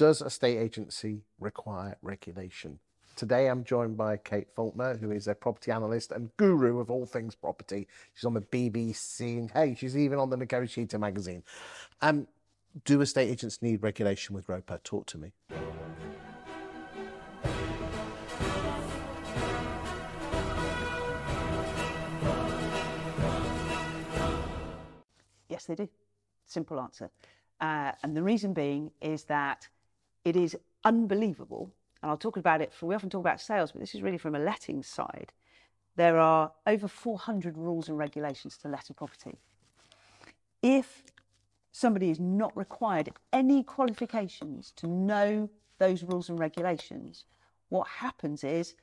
Does a state agency require regulation? Today I'm joined by Kate Faulkner, who is a property analyst and guru of all things property. She's on the BBC and hey, she's even on the Negotiator magazine. Um, do estate agents need regulation with ROPA? Talk to me. Yes, they do. Simple answer. Uh, and the reason being is that it is unbelievable. And I'll talk about it, for, we often talk about sales, but this is really from a letting side. There are over 400 rules and regulations to let a property. If somebody is not required any qualifications to know those rules and regulations, what happens is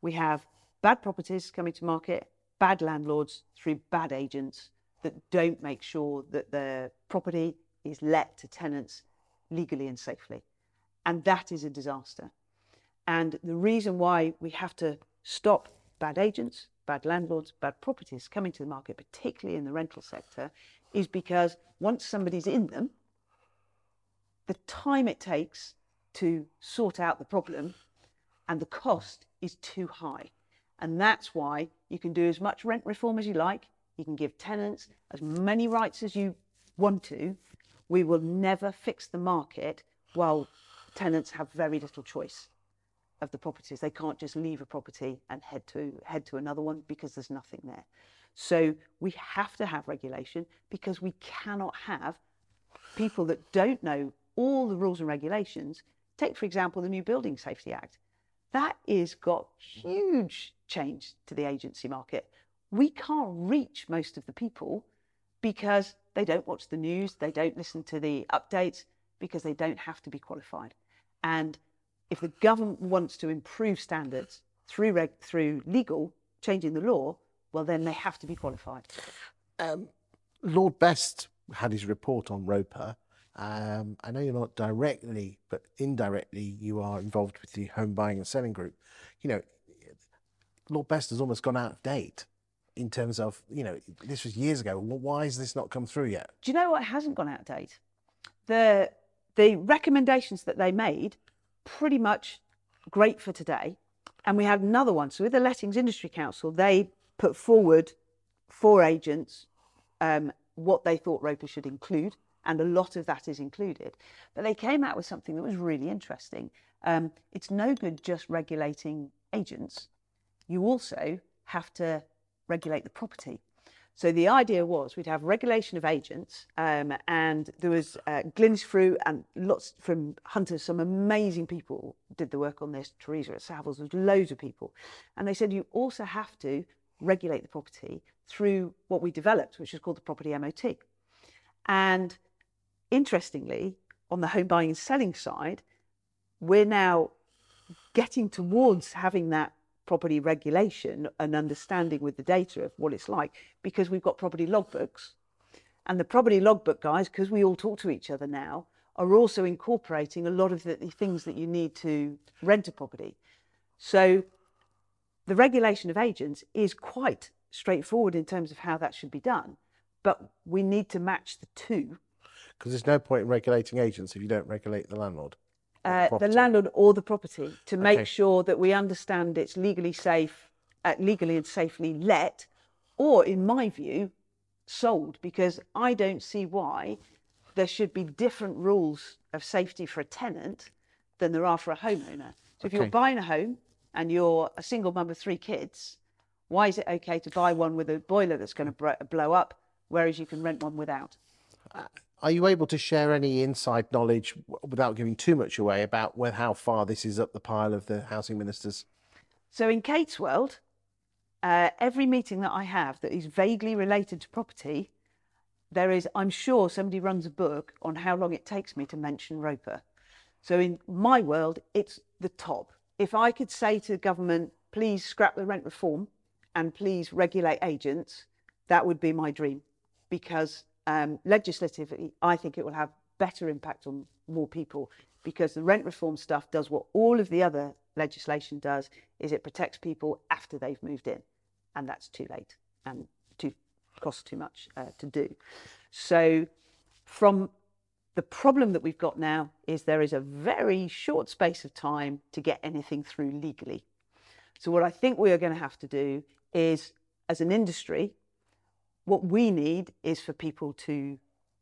we have bad properties coming to market, bad landlords through bad agents that don't make sure that the property is let to tenants legally and safely. And that is a disaster. And the reason why we have to stop bad agents, bad landlords, bad properties coming to the market, particularly in the rental sector, is because once somebody's in them, the time it takes to sort out the problem and the cost is too high. And that's why you can do as much rent reform as you like, you can give tenants as many rights as you want to. We will never fix the market while tenants have very little choice of the properties. They can't just leave a property and head to head to another one because there's nothing there. So we have to have regulation because we cannot have people that don't know all the rules and regulations. Take, for example, the new Building Safety Act. That is got huge change to the agency market we can't reach most of the people because they don't watch the news, they don't listen to the updates, because they don't have to be qualified. And if the government wants to improve standards through reg- through legal changing the law, well, then they have to be qualified. Um, Lord Best had his report on ROPA. Um, I know you're not directly, but indirectly, you are involved with the home buying and selling group. You know, Lord Best has almost gone out of date in terms of, you know, this was years ago. Why has this not come through yet? Do you know what hasn't gone out of date? The, the recommendations that they made, pretty much great for today. And we had another one. So with the Lettings Industry Council, they put forward for agents um, what they thought ROPA should include. And a lot of that is included. But they came out with something that was really interesting. Um, it's no good just regulating agents. You also have to regulate the property. So the idea was we'd have regulation of agents, um, and there was uh, Through and lots from Hunters, some amazing people did the work on this. Teresa at Savills, there's loads of people, and they said you also have to regulate the property through what we developed, which is called the property MOT. And interestingly, on the home buying and selling side, we're now getting towards having that property regulation and understanding with the data of what it's like because we've got property logbooks. And the property logbook guys, because we all talk to each other now, are also incorporating a lot of the, things that you need to rent a property. So the regulation of agents is quite straightforward in terms of how that should be done, but we need to match the two. Because there's no point in regulating agents if you don't regulate the landlord. Uh, the landlord or the property to make okay. sure that we understand it's legally safe, uh, legally and safely let, or in my view, sold. Because I don't see why there should be different rules of safety for a tenant than there are for a homeowner. So if you're buying a home and you're a single mum of three kids, why is it okay to buy one with a boiler that's going to blow up, whereas you can rent one without? Are you able to share any inside knowledge without giving too much away about where, how far this is up the pile of the housing ministers? So, in Kate's world, uh, every meeting that I have that is vaguely related to property, there is, I'm sure somebody runs a book on how long it takes me to mention ROPA. So, in my world, it's the top. If I could say to the government, please scrap the rent reform and please regulate agents, that would be my dream because um, legislatively, I think it will have better impact on more people because the rent reform stuff does what all of the other legislation does is it protects people after they've moved in and that's too late and too costs too much uh, to do so from The problem that we've got now is there is a very short space of time to get anything through legally. So, what I think we are going to have to do is, as an industry, what we need is for people to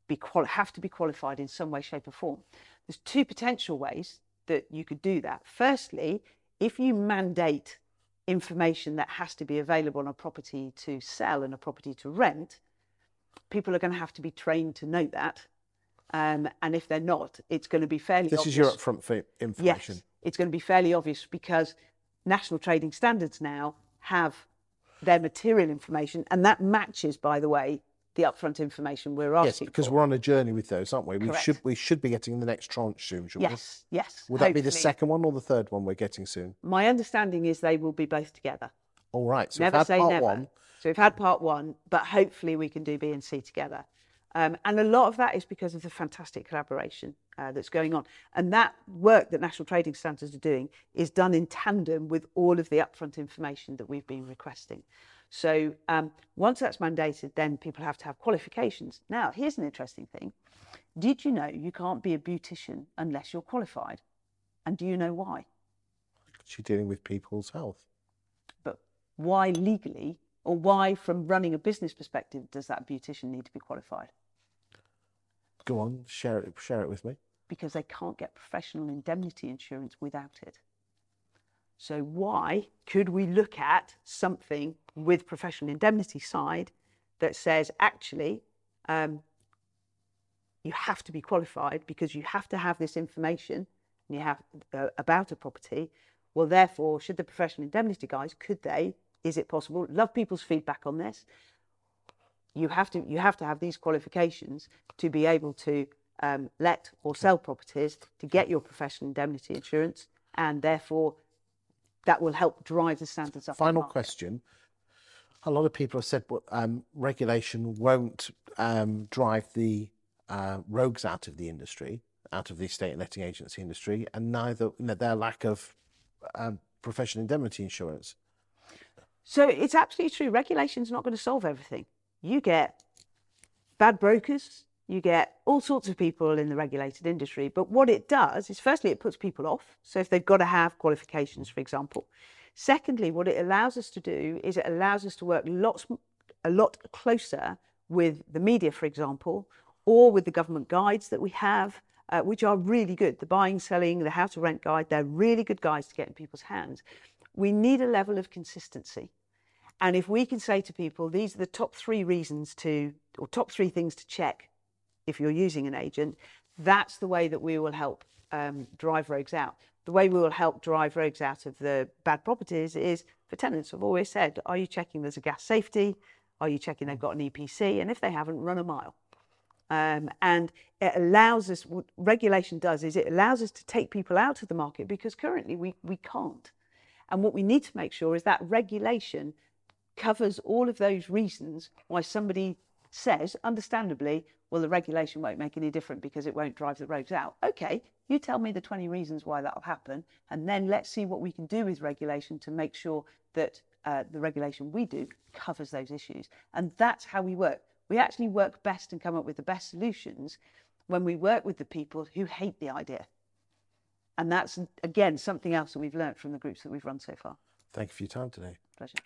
be quali- have to be qualified in some way, shape, or form. There's two potential ways that you could do that. Firstly, if you mandate information that has to be available on a property to sell and a property to rent, people are going to have to be trained to know that. Um, and if they're not, it's going to be fairly This obvious. is your upfront information. Yes, it's going to be fairly obvious because national trading standards now have their material information, and that matches, by the way, the upfront information we're asking. Yes, because for. we're on a journey with those, aren't we? We Correct. should we should be getting the next tranche soon, shouldn't Yes, yes. we? Would that be the second one or the third one we're getting soon? My understanding is they will be both together. All right. So never we've had say part never. one. So we've had part one, but hopefully we can do B and C together. Um, and a lot of that is because of the fantastic collaboration uh, that's going on. And that work that National Trading Standards are doing is done in tandem with all of the upfront information that we've been requesting. So um, once that's mandated, then people have to have qualifications. Now, here's an interesting thing. Did you know you can't be a beautician unless you're qualified? And do you know why? She's dealing with people's health. but why legally or why from running a business perspective does that beautician need to be qualified Go on, share it. Share it with me. because they can't get professional indemnity insurance without it so why could we look at something with professional indemnity side that says actually um, you have to be qualified because you have to have this information and you have uh, about a property well therefore should the professional indemnity guys could they is it possible love people's feedback on this you have to you have to have these qualifications to be able to um, let or sell properties to get your professional indemnity insurance and therefore that will help drive the standards up Final question. A lot of people have said well, um, regulation won't um, drive the uh, rogues out of the industry, out of the estate and letting agency industry, and neither you know, their lack of um, professional indemnity insurance. So it's absolutely true. Regulation's not going to solve everything. You get bad brokers, you get all sorts of people in the regulated industry. But what it does is, firstly, it puts people off. So if they've got to have qualifications, for example. Secondly, what it allows us to do is it allows us to work lots, a lot closer with the media, for example, or with the government guides that we have, uh, which are really good. The buying, selling, the how to rent guide, they're really good guides to get in people's hands. We need a level of consistency. And if we can say to people, these are the top three reasons to, or top three things to check if you're using an agent, that's the way that we will help um, drive rogues out. The way we will help drive rogues out of the bad properties is for tenants. I've always said, are you checking there's a gas safety? Are you checking they've got an EPC? And if they haven't, run a mile. Um, and it allows us, what regulation does is it allows us to take people out of the market because currently we, we can't. And what we need to make sure is that regulation covers all of those reasons why somebody says, understandably, well, the regulation won't make any difference because it won't drive the roads out. Okay, you tell me the 20 reasons why that'll happen, and then let's see what we can do with regulation to make sure that uh, the regulation we do covers those issues. And that's how we work. We actually work best and come up with the best solutions when we work with the people who hate the idea. And that's, again, something else that we've learned from the groups that we've run so far. Thank you for your time today. Pleasure.